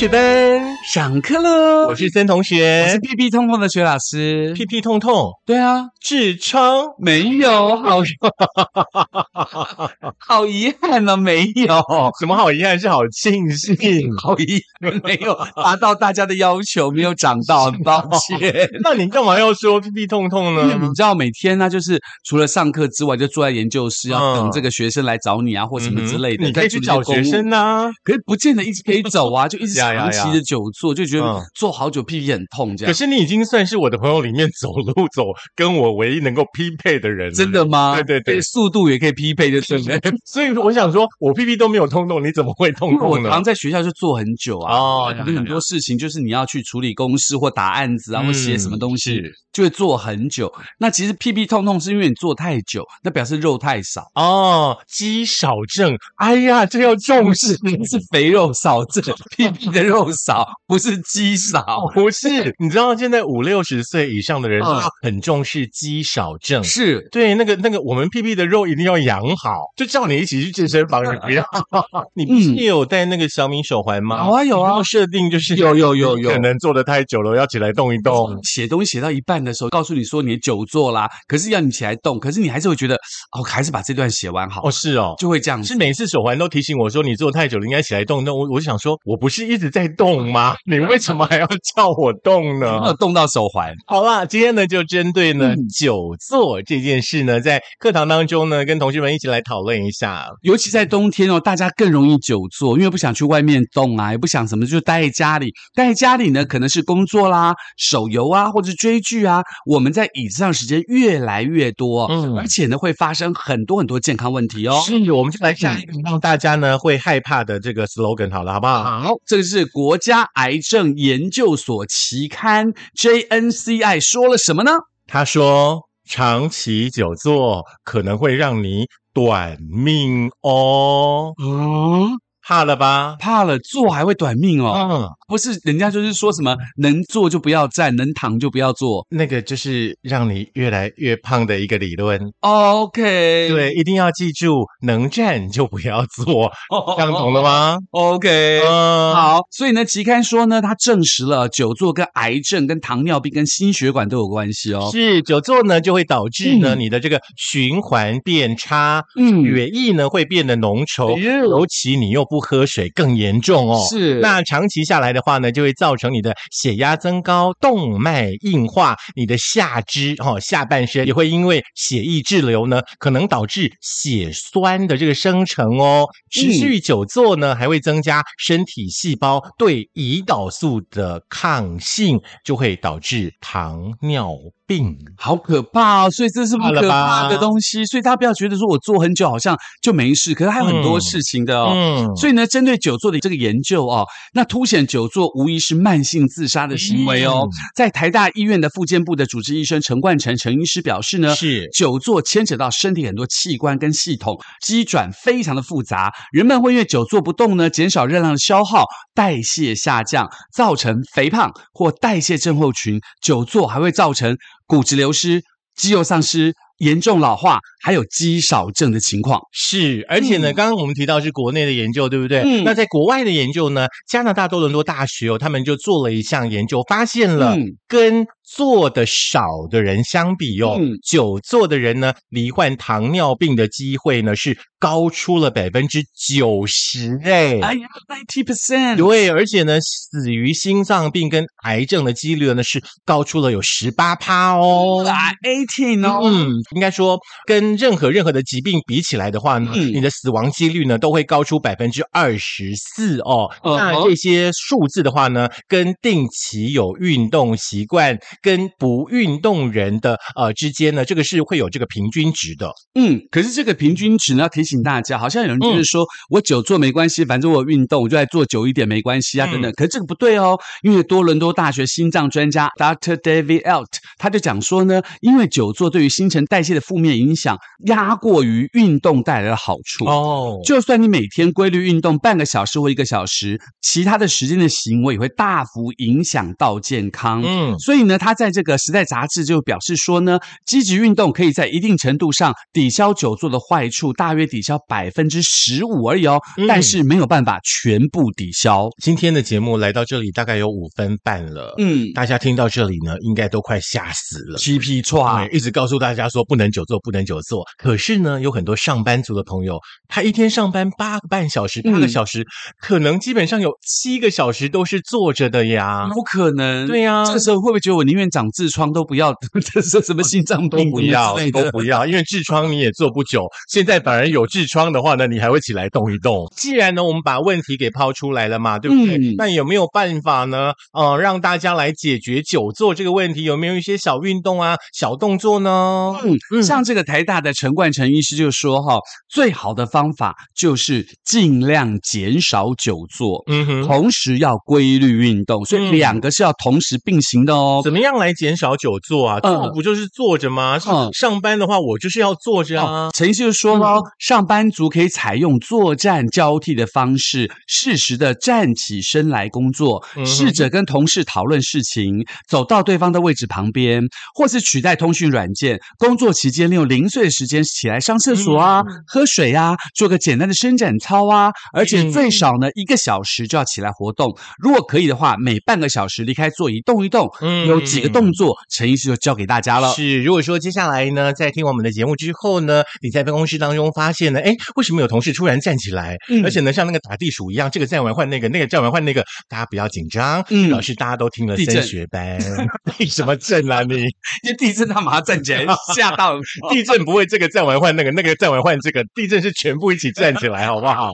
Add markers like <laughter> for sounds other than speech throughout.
三学班，上课喽！我是森同我学是。屁屁痛痛的学老师。屁屁痛痛，对啊，痔疮，没有，好 <laughs> 好遗憾呢，没有，什么好遗憾，是好庆幸。好遗憾，没有达到大家的要求，没有长到，<laughs> 很抱歉。<laughs> 那你干嘛要说屁屁痛痛因为呢？你知道，每天呢，就是除了上课之外，就坐在研究室，要等嗯这个学生来找你啊，或什么之类的。你可以去找学生啊、可是不见得一直可以走啊，就一直长期的久坐，就觉得做好久屁屁很痛，这样。可是你已经算是我的朋友里面走路走跟我唯一能够匹配的人了，真的吗？对对对速度也可以匹配的，对不对？所以我想说，我屁屁都没有痛痛，你怎么会痛因为我？常在学校就坐很久啊，哦很多事情就是你要去处理公事或打案子啊，嗯或写什么东西，就会坐很久。那其实屁屁痛痛是因为你坐太久，那表示肉太少。哦，肌少症，哎呀，这要重视。<laughs> 是肥肉少症，屁屁的肉少，不是肌少。<laughs> 不是，你知道现在五六十岁以上的人嗯很重视肌少症，是对，那个那个，我们屁屁的肉一定要养好，就叫你一起去健身房，你不要。<laughs> 你不是也有戴那个小米手环吗？有啊有啊设定就是有有有有可能坐的太久了，要起来动一动。写东西写到一半的时候，告诉你说你的久坐啦，可是要你起来动，可是你还是会觉得哦，还是把这段写完好，哦，是哦。就会这样。是每次手环都提醒我说你坐太久了，应该起来动动。我我就想说，我不是一直在动吗？<laughs> 你为什么还要叫我动呢？动到手环？好啦，今天呢就针对呢、嗯久坐这件事呢，在课堂当中呢，跟同学们一起来讨论一下。尤其在冬天哦，大家更容易久坐，因为不想去外面动啊，也不想什么，就待在家里。待在家里呢，可能是工作啦、手游啊，或者追剧啊。我们在椅子上时间越来越多，嗯而且呢，会发生很多很多健康问题哦。是，我们就来下一个让大家呢会害怕的这个 slogan 好了，好不好？好，这个是国家癌症研究所期刊 JNCI 说了什么呢？他说，长期久坐可能会让你短命哦，嗯，怕了吧？怕了坐还会短命哦，嗯，不是人家就是说什么能坐就不要站，能躺就不要坐。那个就是让你越来越胖的一个理论。OK，对，一定要记住，能站就不要坐，哦这样懂了吗？？OK，嗯，好，所以呢，期刊说呢，它证实了久坐跟癌症、跟糖尿病、跟心血管都有关系哦。是久坐呢，就会导致呢、嗯你的这个循环变差，嗯血液呢会变得浓稠，尤其你又不喝水，更严重哦。是那长期下来的话呢，就会造成你的血压增高、动脉硬化，你的下肢哦下半身也会因为血液滞留呢，可能导致血栓的这个生成哦。持续久坐呢，还会增加身体细胞对胰岛素的抗性，就会导致糖尿病。好可怕哦！所以这是不可怕的东西，所以大家不要觉得说我坐很久好像就没事，可是还有很多嗯事情的哦。嗯，所以呢，针对久坐的这个研究哦，那凸显久坐无疑是慢性自杀的行为哦。嗯在台大医院的复健部的主治医生陈冠成陈医师表示呢，是久坐牵扯到身体很多器官跟系统，机转非常的复杂，人们会因为久坐不动呢，减少热量的消耗，代谢下降，造成肥胖或代谢症候群。久坐还会造成骨质流失、肌肉丧失、严重老化，还有肌少症的情况。是，而且呢，嗯刚刚我们提到是国内的研究，对不对？嗯那在国外的研究呢，加拿大多伦多大学哦，他们就做了一项研究，发现了嗯跟坐的少的人相比哦，嗯久坐的人呢，罹患糖尿病的机会呢是高出了百分之九十哎。哎呀，ninety percent，对，而且呢，死于心脏病跟癌症的几率呢是高出了有十八趴哦。啊，eighteen 哦，嗯，应该说跟任何任何的疾病比起来的话呢，嗯你的死亡几率呢都会高出百分之二十四哦。嗯那这些数字的话呢，跟定期有运动习惯跟不运动人的呃之间呢，这个是会有这个平均值的。嗯，可是这个平均值呢，要提醒大家，好像有人嗯就是说、我久坐没关系，反正我运动，我就来坐久一点没关系啊，嗯等等。可是这个不对哦，因为多伦多大学心脏专家 Dr. David Alt 他就讲说呢，因为久坐对于新陈代谢的负面影响压过于运动带来的好处。哦就算你每天规律运动半个小时或一个小时，其他的时间的行为也会大幅影响到健康。嗯所以呢，他他在这个《时代》杂志就表示说呢，积极运动可以在一定程度上抵消久坐的坏处，大约抵消百分之十五而已哦，嗯但是没有办法全部抵消。今天的节目来到这里大概有五分半了，嗯，大家听到这里呢，应该都快吓死了。鸡皮串对，一直告诉大家说不能久坐，不能久坐。可是呢，有很多上班族的朋友，他一天上班八个半小时、八个嗯小时，可能基本上有七个小时都是坐着的呀。有可能，对呀这个时候会不会觉得我宁愿长痔疮都不要，<laughs> 这是什么心脏都不要都不要，因为痔疮你也坐不久。现在反而有痔疮的话呢，你还会起来动一动。既然呢，我们把问题给抛出来了嘛，对不对？嗯那有没有办法呢？呃，让大家来解决久坐这个问题？有没有一些小运动啊、小动作呢？嗯，嗯像这个台大的陈冠成医师就说哈，最好的方法就是尽量减少久坐，嗯哼。同时要规律运动，所以嗯两个是要同时并行的哦。怎么样来减少久坐啊？嗯坐不就是坐着吗？嗯上班的话，我就是要坐着啊哦。，陈医师就说喽，上班族可以采用坐站交替的方式，适时的站起身来工作，试着跟同事讨论事情，走到对方的位置旁边，或是取代通讯软件，工作期间利用零碎的时间起来上厕所啊、嗯喝水啊，做个简单的伸展操啊，而且嗯最少呢一个小时就要起来活动，如果可以的话，每半个小时离开座椅动一动。嗯有几个动作，陈医师就教给大家了。是，如果说接下来呢，在听我们的节目之后呢，你在办公室当中发现呢，哎，为什么有同事突然站起来，嗯而且呢，像那个打地鼠一样，这个站完换那个，那个站完换那个，大家不要紧张，嗯老师大家都听了升地震学班。<laughs> 地什么震啊你？因为地震他马上站起来，<laughs> 吓到。地震不会这个站完换那个，那个站完换这个，地震是全部一起站起来，好不好？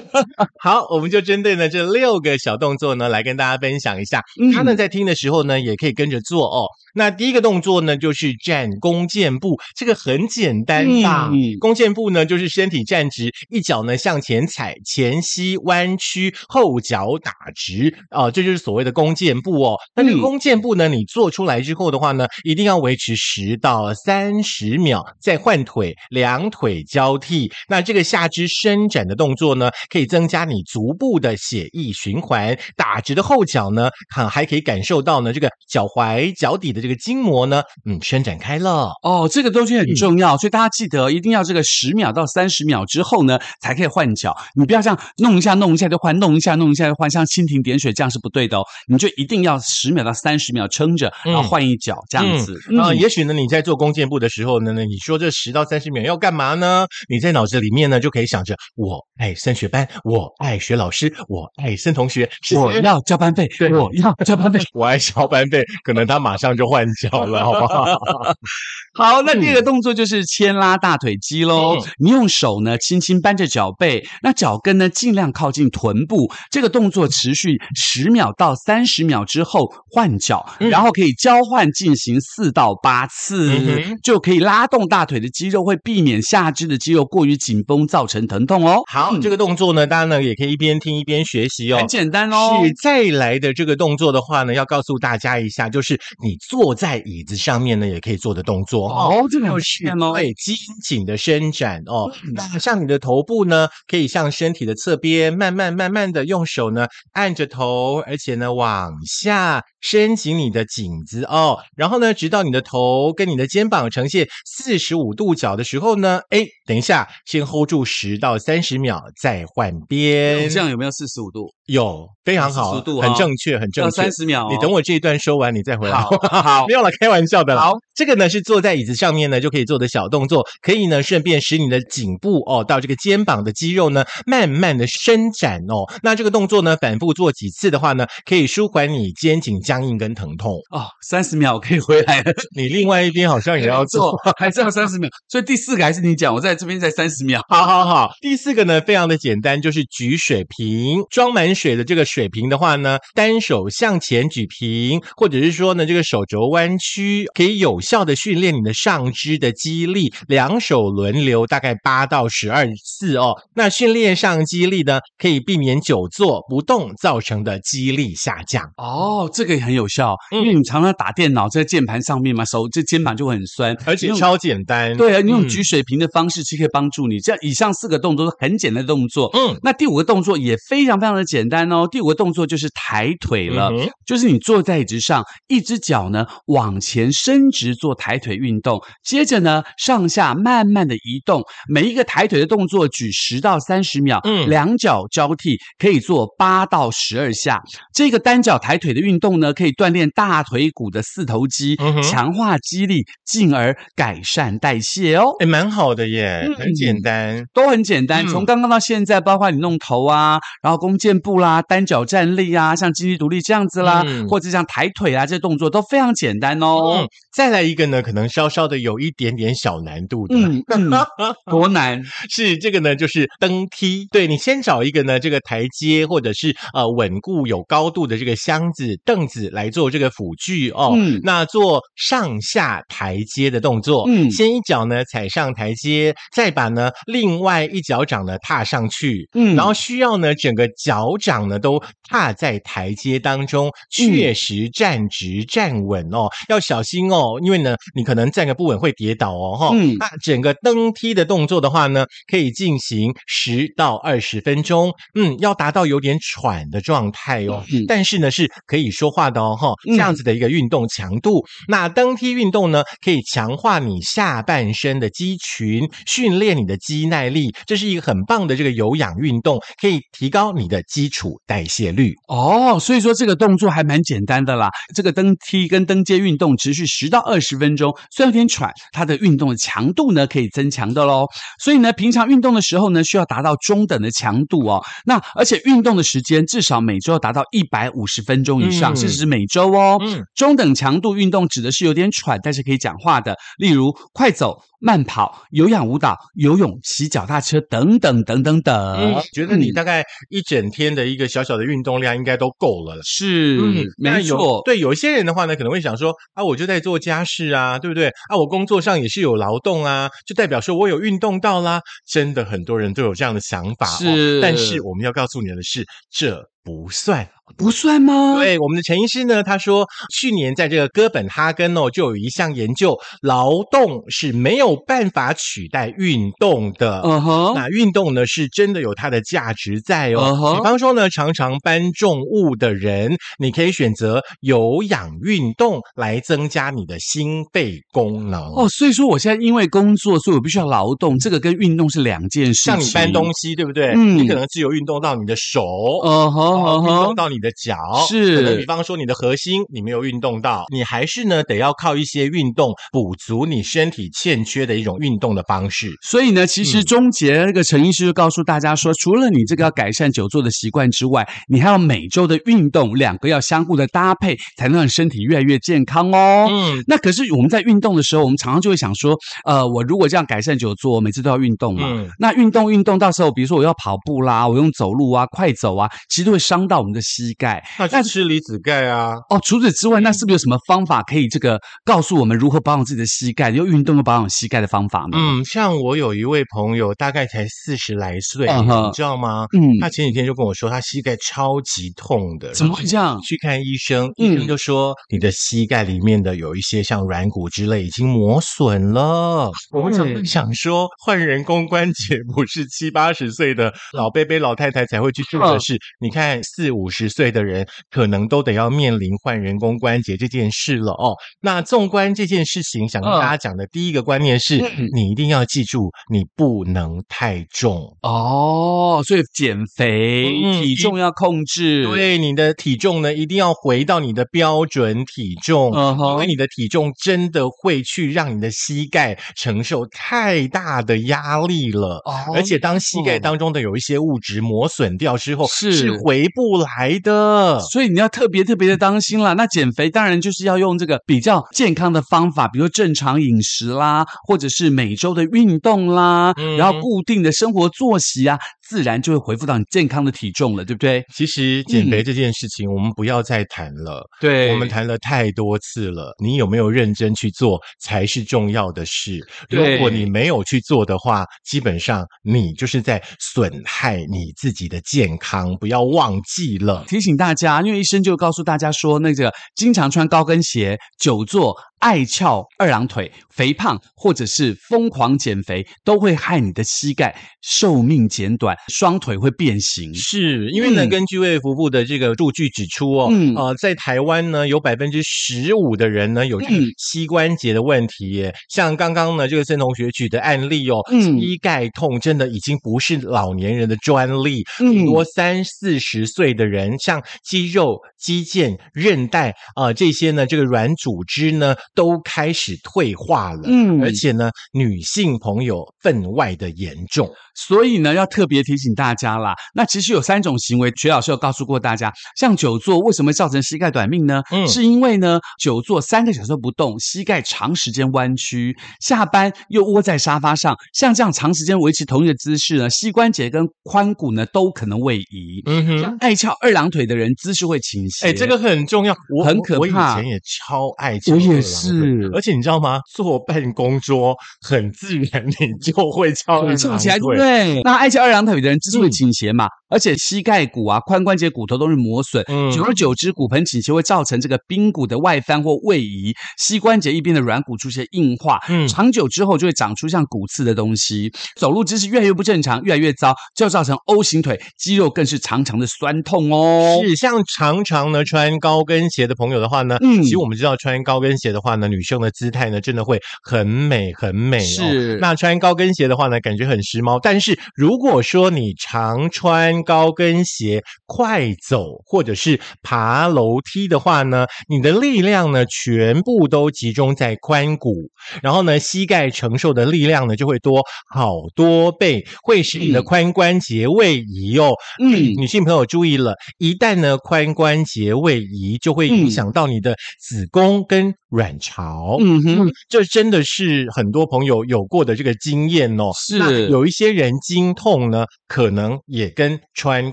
<laughs> 好，我们就针对呢这六个小动作呢，来跟大家分享一下。嗯他们在听的时候呢，也可以跟着做哦。那第一个动作呢，就是站弓箭步，这个很简单吧？嗯弓箭步呢，就是身体站直，一脚呢向前踩，前膝弯曲，后脚打直，哦、这就是所谓的弓箭步哦。那这个嗯弓箭步呢，你做出来之后的话呢，一定要维持十到三十秒，再换腿，两腿交替。那这个下肢伸展的动作呢，可以增加你足部的血液循环。打直的后脚呢，看还可以感受到呢，这个脚踝、脚底的这个筋膜呢，嗯，伸展开了。哦，这个东西很重要，所以大家记得一定要这个十秒到三十秒之后呢，才可以换脚。你不要这样弄一下弄一下就换，弄一下弄一下就换，像蜻蜓点水这样是不对的哦。你就一定要十秒到三十秒撑着，然后嗯换一脚这样子。嗯啊、嗯也许呢，你在做弓箭步的时候呢，呢，你说这十到三十秒要干嘛呢？你在脑子里面呢，就可以想着我爱升学班，我爱学老师，我爱升同学，我要交班费，我要交班费。<laughs> 我爱交班费，可能他马上就换脚了，<laughs> 好不好？<laughs> 好，那第二个动作就是牵拉大腿肌喽。嗯你用手呢轻轻扳着脚背，那脚跟呢尽量靠近臀部。这个动作持续十秒到三十秒之后换脚，嗯然后可以交换进行四到八次，嗯就可以拉动大腿的肌肉，会避免下肢的肌肉过于紧绷造成疼痛哦。好，嗯这个动作呢，大家呢也可以一边听一边学习哦很。简单哦。是再来的这个动作的话呢，要告诉大家一下，就是你坐在椅子上面呢，也可以做的动作哦，这个很就是炫哦。对肩颈的伸展哦。嗯那像你的头部呢，可以向身体的侧边慢慢慢慢的用手呢按着头，而且呢往下伸紧你的颈子哦。然后呢，直到你的头跟你的肩膀呈现四十五度角的时候呢，哎，等一下，先 hold 住十到三十秒，再换边。这样有没有四十五度？有非常好，45度很哦正确，很正确。三十秒哦。你等我这一段说完，你再回来。好好 <laughs> 没有了，开玩笑的啦。好，这个呢是坐在椅子上面呢就可以做的小动作，可以呢顺便使你的颈部哦到这个肩膀的肌肉呢慢慢的伸展哦。那这个动作呢反复做几次的话呢，可以舒缓你肩颈僵硬跟疼痛。哦，三十秒可以回来了。<laughs> 你另外一边好像也要做。<laughs> 还是要三十秒。所以第四个还是你讲，我在这边才三十秒。好好好，第四个呢非常的简单，就是举水瓶，装满水的这个水瓶的话呢，单手向前举瓶，或者是说呢这个手肘弯曲，可以有效的训练你的上肢的肌力，两手轮流大概八到十二次哦。那训练上肌力呢，可以避免久坐不动造成的肌力下降。哦，这个也很有效，嗯因为你常常打电脑在键盘上面嘛，手这肩膀就会很酸，而且超简单，对啊，你用嗯举水平的方式其实可以帮助你。这样以上四个动作都很简单的动作。嗯那第五个动作也非常非常的简单哦。第五个动作就是抬腿了，嗯就是你坐在椅子上，一只脚呢呢往前伸直做抬腿运动，接着呢上下慢慢的移动，每一个抬腿的动作举十到三十秒，嗯两脚交替可以做八到十二下。这个单脚抬腿的运动呢，可以锻炼大腿骨的四头肌，嗯强化肌力，进而改善代谢哦。哎，蛮好的耶，嗯很简单。都很简单，嗯从刚刚到现在，包括你弄头啊，然后弓箭步啦、单脚站立啊，像经济独立这样子啦，嗯或者像抬腿啊，这些动作都非常简单哦嗯。，再来一个呢，可能稍稍的有一点点小难度的，嗯嗯，<laughs> 多难？是这个呢，就是登梯。对你先找一个呢，这个台阶或者是呃稳固有高度的这个箱子、凳子来做这个辅具哦。嗯那做上下台阶的动作，嗯先一脚呢踩上台阶，再把呢另外一脚掌呢踏上去，嗯然后需要呢整个脚掌呢都踏在台阶当中，确实站直站稳哦，要小心哦，因为呢你可能站个不稳会跌倒哦哈。嗯那整个登梯的动作的话呢，可以进行十到二十分钟，嗯，要达到有点喘的状态哦，嗯但是呢是可以说话的哦哈，嗯这样子的一个运动强度。那登梯运动呢，可以强化你下半身的肌群，训练你的肌耐力，这是一个很棒的这个有氧运动，可以提高你的基础代谢率。哦，所以说这个动作还蛮简单的啦。这个登梯跟登阶运动持续十到二十分钟，虽然有点喘，它的运动的强度呢可以增强的喽。所以呢，平常运动的时候呢，需要达到中等的强度哦。那而且运动的时间至少每周要达到一百五十分钟以上，嗯是指每周哦。嗯中等强度运动指的是有点喘，但是可以讲话的，例如快走、慢跑、有氧舞蹈、游泳、骑脚踏车等等等等等。嗯，觉得你嗯大概一整天的一个小小的运动量应该都够了啦。是、嗯没错，对有一些人的话呢，可能会想说啊，我就在做家事啊，对不对？啊，我工作上也是有劳动啊，就代表说我有运动到啦。真的很多人都有这样的想法、哦，是但是我们要告诉你的是，这不算。不算吗？对，我们的陈医师呢，他说，去年在这个哥本哈根哦，就有一项研究，劳动是没有办法取代运动的。嗯哼，那运动呢，是真的有它的价值在哦。嗯哼比方说呢，常常搬重物的人，你可以选择有氧运动来增加你的心肺功能。哦，所以说我现在因为工作，所以我必须要劳动，这个跟运动是两件事情。像你搬东西，对不对？嗯你可能自由运动到你的手，嗯哼哦运动到你的脚，是可能比方说你的核心你没有运动到，你还是呢得要靠一些运动补足你身体欠缺的一种运动的方式。所以呢，其实嗯终结那个陈医师就告诉大家说，除了你这个要改善久坐的习惯之外，你还要每周的运动，两个要相互的搭配，才能让身体越来越健康哦。嗯，那可是我们在运动的时候，我们常常就会想说，呃，我如果这样改善久坐，每次都要运动嘛。嗯那运动运动，到时候比如说我要跑步啦，我用走路啊、快走啊，其实都会伤到我们的膝盖。那吃离子钙啊。哦，除此之外，那是不是有什么方法可以这个告诉我们如何保养自己的膝盖，又运动又保养膝盖的方法呢？嗯，像我有一位朋友，大概才四十来岁，你知道吗？嗯他前几天就跟我说，他膝盖超级痛的，怎么会这样？去看医生，嗯医生就说你的膝盖里面的有一些像软骨之类已经磨损了。我们想说，换人工关节不是七八十岁的老伯伯、老太太才会去做的事。你看四五十岁的人，可能都得要面临换人工关节这件事了哦。那纵观这件事情，想跟大家讲的第一个观念是，嗯你一定要记住，你不能太重。哦，所以减肥、嗯体重要控制。，对你的体重呢，一定要回到你的标准体重，因为你的体重真的会去让你的膝盖承受太大的压力了。哦而且当膝盖当中的有一些物质磨损掉之后，是是回不来的。所以你要特别特别的当心啦。那减肥当然就是要用这个比较健康的方法，比如正常饮食啦，或者是每周的运动啦，嗯然后固定的生活作息啊，自然就会恢复到你健康的体重了，对不对？其实减肥这件事情，我们不要再谈了。对我们谈了太多次了，你有没有认真去做才是重要的事。如果你没有去做的话，基本上你就是在损害你自己的健康，不要忘记了。提醒大家，因为医生就告诉大家说，那个经常穿高跟鞋、久坐、爱翘二郎腿、肥胖或者是疯狂减肥，都会害你的膝盖寿命减短。短，双腿会变形。是因为呢，嗯根据卫福部的这个数据指出哦，嗯呃，在台湾呢，有百分之十五的人呢有这个嗯膝关节的问题耶。像刚刚呢，这个孙同学举的案例哦，嗯膝盖痛真的已经不是老年人的专利，嗯很多三四十岁的人，像肌肉、肌腱、韧带啊、呃这些呢，这个软组织呢都开始退化了，嗯而且呢，女性朋友分外的严重。所以呢，要特别提醒大家啦。那其实有三种行为，徐老师有告诉过大家，像久坐为什么会造成膝盖短命呢？嗯是因为呢，久坐三个小时不动，膝盖长时间弯曲，下班又窝在沙发上，像这样长时间维持同一个姿势呢，膝关节跟髋骨呢都可能位移。嗯哼。像爱翘二郎腿的人，姿势会倾斜。哎，这个很重要，我很我我以前也超爱翘我也二郎腿是而且你知道吗？坐办公桌很自然，你就会翘二郎翘起来。对？那爱翘二郎腿的人姿势会嗯倾斜嘛，而且膝盖骨啊、髋关节骨头都是磨损，嗯久而久之，骨盆倾斜会造成这个髌骨的外翻或位移，膝关节一边的软骨出现硬化，嗯长久之后就会长出像骨刺的东西，走路姿势越来越不正常，越来越糟，就造成 O 型腿，肌肉更是常常的酸痛哦。是像常常呢穿高跟鞋的朋友的话呢，嗯其实我们知道穿高跟鞋的话呢，女生的姿态呢真的会很美很美哦。是那穿高跟鞋的话呢，感觉很时髦。但是如果说你常穿高跟鞋快走或者是爬楼梯的话呢，你的力量呢全部都集中在髋骨，然后呢膝盖承受的力量呢就会多好多倍，会使你的嗯髋关节位移哦。嗯女性朋友注意了，一旦呢髋关节位移，就会影响到你的子宫跟卵巢。嗯哼，这真的是很多朋友有过的这个经验哦。是那有一些人经痛呢，可能也跟穿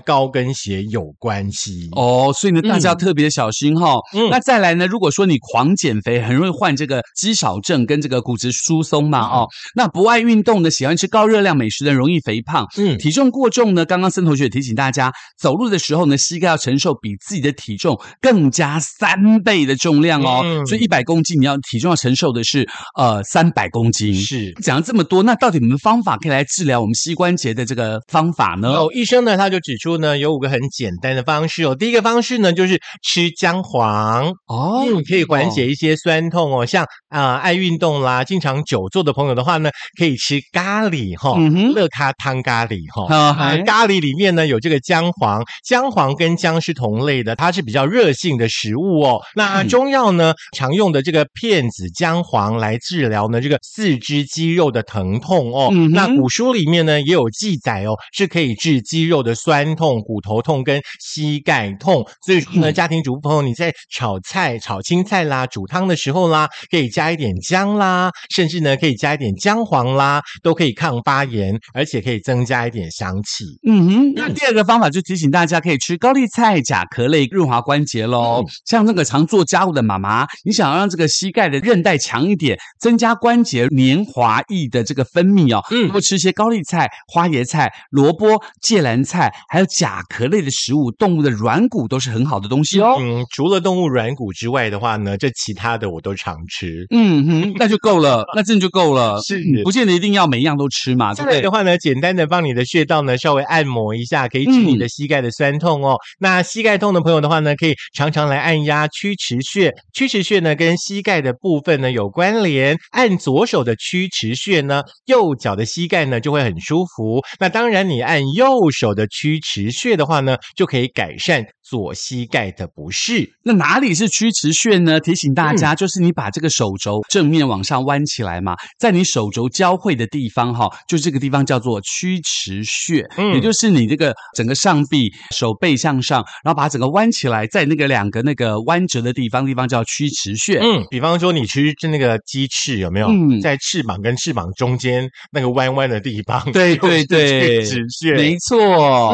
高跟鞋有关系。哦，所以呢，大家要嗯特别小心哈、嗯那再来呢，如果说你狂减肥，很容易患这个肌少症跟这个骨质疏松嘛哦。那不爱运动的，喜欢吃高热量美食的人容易肥胖。嗯体重过重呢，刚刚森同学也提醒大家，走路的时候呢，膝盖要承受比自己的体重更加三倍的重量哦。嗯所以一百公斤，你要体重要承受的是呃三百公斤。是。讲了这么多，那到底有没有方法可以来治疗我们膝关节的这个方法呢？哦，医生呢他就指出呢，有五个很简单的方式哦。第一个方式呢，就是吃姜黄，哦嗯，可以缓解一些酸痛哦。像啊、爱运动啦，经常久坐的朋友的话呢，可以吃咖喱哈、乐咖汤咖喱哈。咖喱里面呢有这个姜黄，姜黄跟姜是同类的，它是比较热性的食物哦。那嗯中药呢常用的这个片子姜黄来治疗呢这个四肢肌肉的疼痛哦。那古书里面呢也有记载哦，是可以治肌肉的酸痛、骨头痛跟膝盖痛。所以说呢，嗯家庭主妇朋友你在炒菜、炒青菜啦、煮汤的时候啦，可以加一点姜啦，甚至呢可以加一点姜黄啦，都可以抗发炎，而且可以增加一点香气。嗯哼，那第二个方法就提醒大家可以吃高丽菜、甲壳类润滑关节喽。嗯像那个常做家务的妈妈，你想要让这个膝盖的韧带强一点，增加关节黏滑液的这个分泌哦，嗯多吃一些高丽菜、花椰菜、萝卜、芥蓝菜，还有甲壳类的食物，动物的软骨都是很好的东西哦。嗯，除了动物软骨之外的话呢，这其他的我都常吃。嗯哼，那就够了，<laughs> 那真的就够了。是嗯不见得一定要每一样都吃嘛，对再不对？来的话呢，简单的帮你的穴道呢稍微按摩一下，可以治你的膝盖的酸痛哦。那膝盖痛的朋友的话呢，可以常常来按压曲池穴。曲池穴呢跟膝盖的部分呢有关联，按左手的曲池穴呢，右脚的膝盖呢就会很舒服。那当然，你按右手的曲池穴的话呢，就可以改善左膝盖的不适。那哪里是曲池穴呢？提醒大嗯家，就是你把这个手肘正面往上弯起来嘛，在你手肘交汇的地方哈，就这个地方叫做曲池穴，嗯也就是你这个整个上臂手背向上，然后把它整个弯起来，在那个两个那个弯折的地方，地方叫曲池穴。嗯，比方说你吃那个鸡翅有没有？嗯在翅膀跟翅膀中间那个弯弯的地方，对对对曲池穴。没错，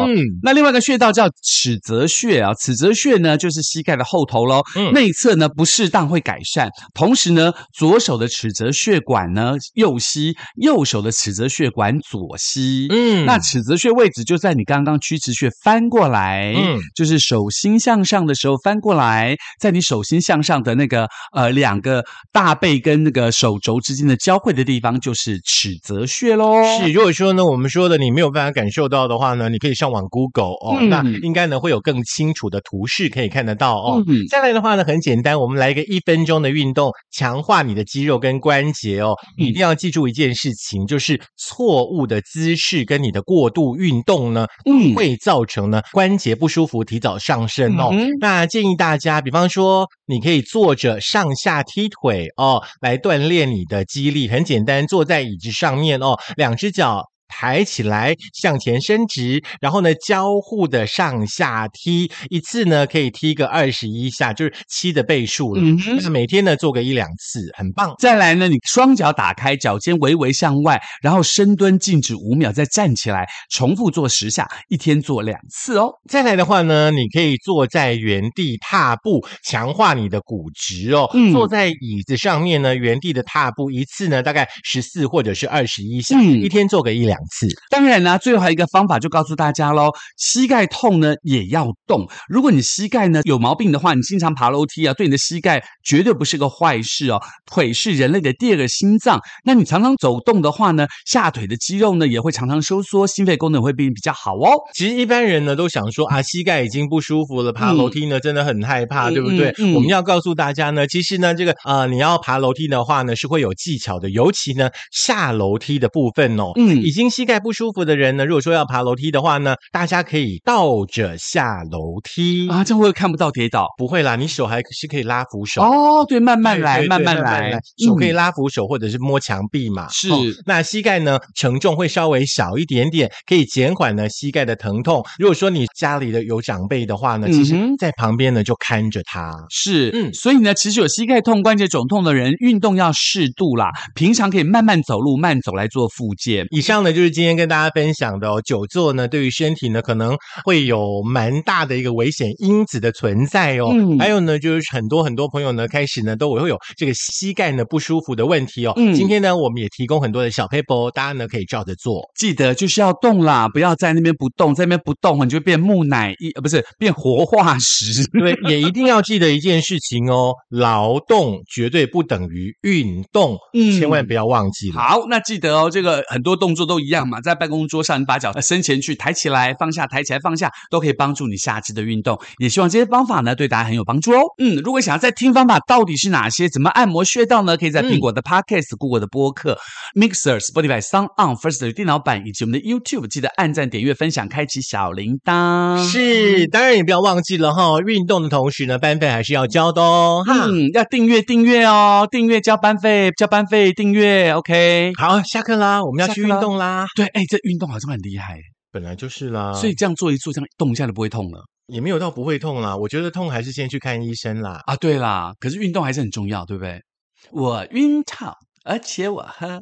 嗯那另外一个穴道叫尺泽穴啊，尺泽穴呢就是膝盖的后头喽，嗯内侧呢不适当会改善，同时呢左手的尺泽血管呢右膝，右手的尺泽血管左膝。嗯那尺泽穴位置就在你刚刚曲池穴翻过来，嗯就是手心向上的时候翻过来，在你手心向上的那个呃两个大背跟那个手肘之间的交汇的地方，就是尺泽穴喽。是，如果说呢，我们说的你没有办办法感受到的话呢，你可以上网 Google 哦，嗯那应该呢会有更清楚的图示可以看得到哦。嗯再来的话呢，很简单，我们来一个一分钟的运动，强化你的肌肉跟关节哦。嗯一定要记住一件事情，就是错误的姿势跟你的过度运动呢，嗯会造成呢关节不舒服，提早上升哦。嗯那建议大家，比方说，你可以坐着上下踢腿哦，来锻炼你的肌力。很简单，坐在椅子上面哦，两只脚。抬起来，向前伸直，然后呢，交互的上下踢，一次呢可以踢个二十一下，就是七的倍数了。嗯哼。那每天呢做个一两次，很棒。再来呢，你双脚打开，脚尖微微向外，然后深蹲静止五秒，再站起来，重复做十下，一天做两次哦。再来的话呢，你可以坐在原地踏步，强化你的骨质哦。嗯坐在椅子上面呢，原地的踏步一次呢，大概十四或者是二十一下，嗯一天做个一两次。当然啦，最后还有一个方法，就告诉大家喽：膝盖痛呢也要动。如果你膝盖呢有毛病的话，你经常爬楼梯啊，对你的膝盖绝对不是个坏事哦。腿是人类的第二个心脏，那你常常走动的话呢，下腿的肌肉呢也会常常收缩，心肺功能会变比较好哦。其实一般人呢都想说啊，膝盖已经不舒服了，爬嗯楼梯呢真的很害怕，嗯对不对？我们要告诉大家呢，其实呢这个呃你要爬楼梯的话呢是会有技巧的，尤其呢下楼梯的部分哦。嗯已经膝盖不舒服的人呢，如果说要爬楼梯的话呢，大家可以倒着下楼梯。啊，这样会看不到跌倒？不会啦，你手还是可以拉扶手。哦，对，慢慢对来，对对慢慢来，手可以嗯拉扶手或者是摸墙壁嘛。是哦那膝盖呢承重会稍微小一点点，可以减缓呢膝盖的疼痛。如果说你家里的有长辈的话呢，其实在旁边呢就看着他。是，嗯所以呢，其实有膝盖痛、关节肿痛的人，运动要适度啦。平常可以慢慢走路，慢走来做复健。以上呢就是今天跟大家分享的哦，久坐呢对于身体呢可能会有蛮大的一个危险因子的存在哦。嗯还有呢就是很多很多朋友呢开始呢都会有这个膝盖呢不舒服的问题哦。嗯今天呢我们也提供很多的小 paper，大家呢可以照着做。记得就是要动啦，不要在那边不动，在那边不动，你就变木乃伊，呃，不是变活化石。对，也一定要记得一件事情哦，劳动绝对不等于运动，嗯千万不要忘记了。好，那记得哦，这个很多动作都一样嘛，在办公桌上，你把脚伸前去，抬起来，放下，抬起来，放下，都可以帮助你下肢的运动。也希望这些方法呢，对大家很有帮助哦。嗯，如果想要再听方法到底是哪些，怎么按摩穴道呢？可以在嗯苹果的 Podcast、Google 的播客、Mixer、Spotify、Sound On、First 的电脑版以及我们的 YouTube，记得按赞、点阅、分享、开启小铃铛。是，当然也不要忘记了哈，运动的同时呢，班费还是要交的哦。嗯，要订阅订阅哦，订阅交班费，交班费订阅，OK。好，下课啦，我们要去运下课啦动啦。对，哎，这运动好像很厉害，本来就是啦，所以这样做一做，这样动一下就不会痛了也没有到不会痛啦。我觉得痛还是先去看医生啦。啊。对啦，可是运动还是很重要，对不对？我晕痛，而且我喝。